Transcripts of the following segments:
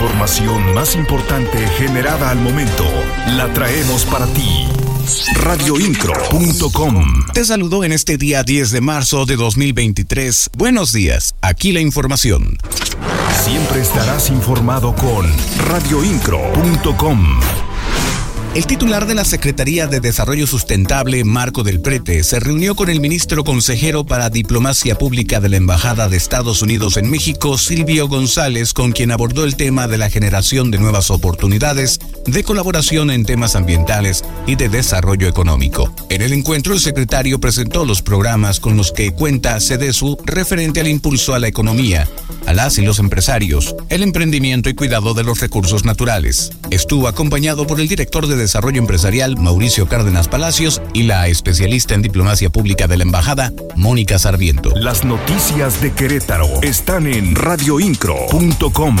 información más importante generada al momento la traemos para ti. Radioincro.com Te saludo en este día 10 de marzo de 2023. Buenos días, aquí la información. Siempre estarás informado con radioincro.com. El titular de la Secretaría de Desarrollo Sustentable, Marco del Prete, se reunió con el ministro consejero para Diplomacia Pública de la Embajada de Estados Unidos en México, Silvio González, con quien abordó el tema de la generación de nuevas oportunidades de colaboración en temas ambientales y de desarrollo económico. En el encuentro, el secretario presentó los programas con los que cuenta CEDESU referente al impulso a la economía, a las y los empresarios, el emprendimiento y cuidado de los recursos naturales. Estuvo acompañado por el director de Desarrollo Empresarial, Mauricio Cárdenas Palacios, y la especialista en diplomacia pública de la Embajada, Mónica Sarviento. Las noticias de Querétaro están en radioincro.com.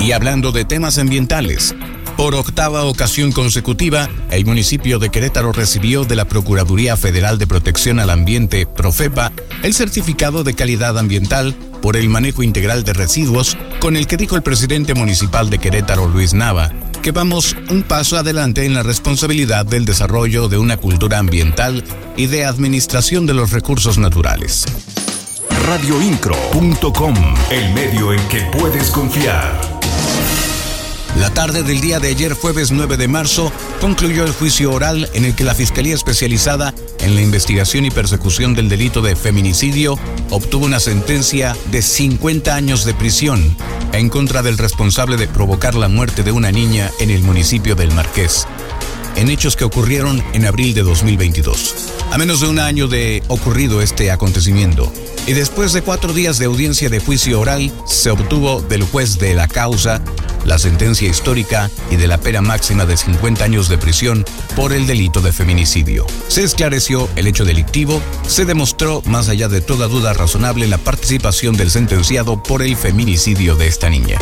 Y hablando de temas ambientales, por octava ocasión consecutiva, el municipio de Querétaro recibió de la Procuraduría Federal de Protección al Ambiente, Profepa, el certificado de calidad ambiental por el manejo integral de residuos, con el que dijo el presidente municipal de Querétaro, Luis Nava, que vamos un paso adelante en la responsabilidad del desarrollo de una cultura ambiental y de administración de los recursos naturales. Radioincro.com, el medio en que puedes confiar. La tarde del día de ayer, jueves 9 de marzo, concluyó el juicio oral en el que la Fiscalía Especializada en la Investigación y Persecución del Delito de Feminicidio obtuvo una sentencia de 50 años de prisión en contra del responsable de provocar la muerte de una niña en el municipio del Marqués, en hechos que ocurrieron en abril de 2022. A menos de un año de ocurrido este acontecimiento, y después de cuatro días de audiencia de juicio oral, se obtuvo del juez de la causa la sentencia histórica y de la pena máxima de 50 años de prisión por el delito de feminicidio. Se esclareció el hecho delictivo, se demostró más allá de toda duda razonable la participación del sentenciado por el feminicidio de esta niña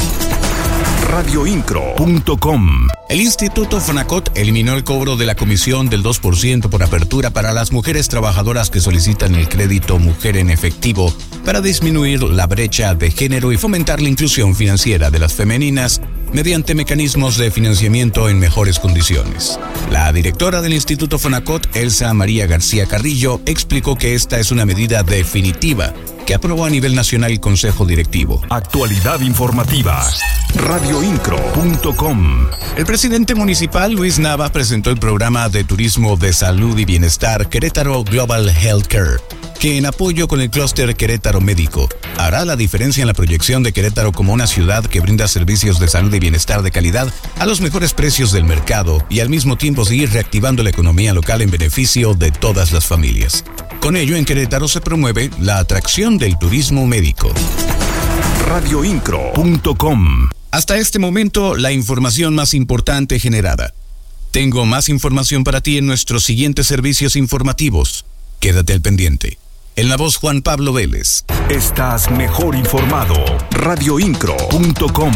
radioincro.com. El Instituto Fonacot eliminó el cobro de la comisión del 2% por apertura para las mujeres trabajadoras que solicitan el crédito Mujer en efectivo para disminuir la brecha de género y fomentar la inclusión financiera de las femeninas mediante mecanismos de financiamiento en mejores condiciones. La directora del Instituto Fonacot, Elsa María García Carrillo, explicó que esta es una medida definitiva que aprobó a nivel nacional el Consejo Directivo. Actualidad informativa. Radioincro.com. El presidente municipal Luis Nava presentó el programa de turismo de salud y bienestar Querétaro Global Healthcare que en apoyo con el clúster Querétaro Médico hará la diferencia en la proyección de Querétaro como una ciudad que brinda servicios de salud y bienestar de calidad a los mejores precios del mercado y al mismo tiempo seguir reactivando la economía local en beneficio de todas las familias. Con ello, en Querétaro se promueve la atracción del turismo médico. Radioincro.com Hasta este momento, la información más importante generada. Tengo más información para ti en nuestros siguientes servicios informativos. Quédate al pendiente. En la voz Juan Pablo Vélez. Estás mejor informado. Radioincro.com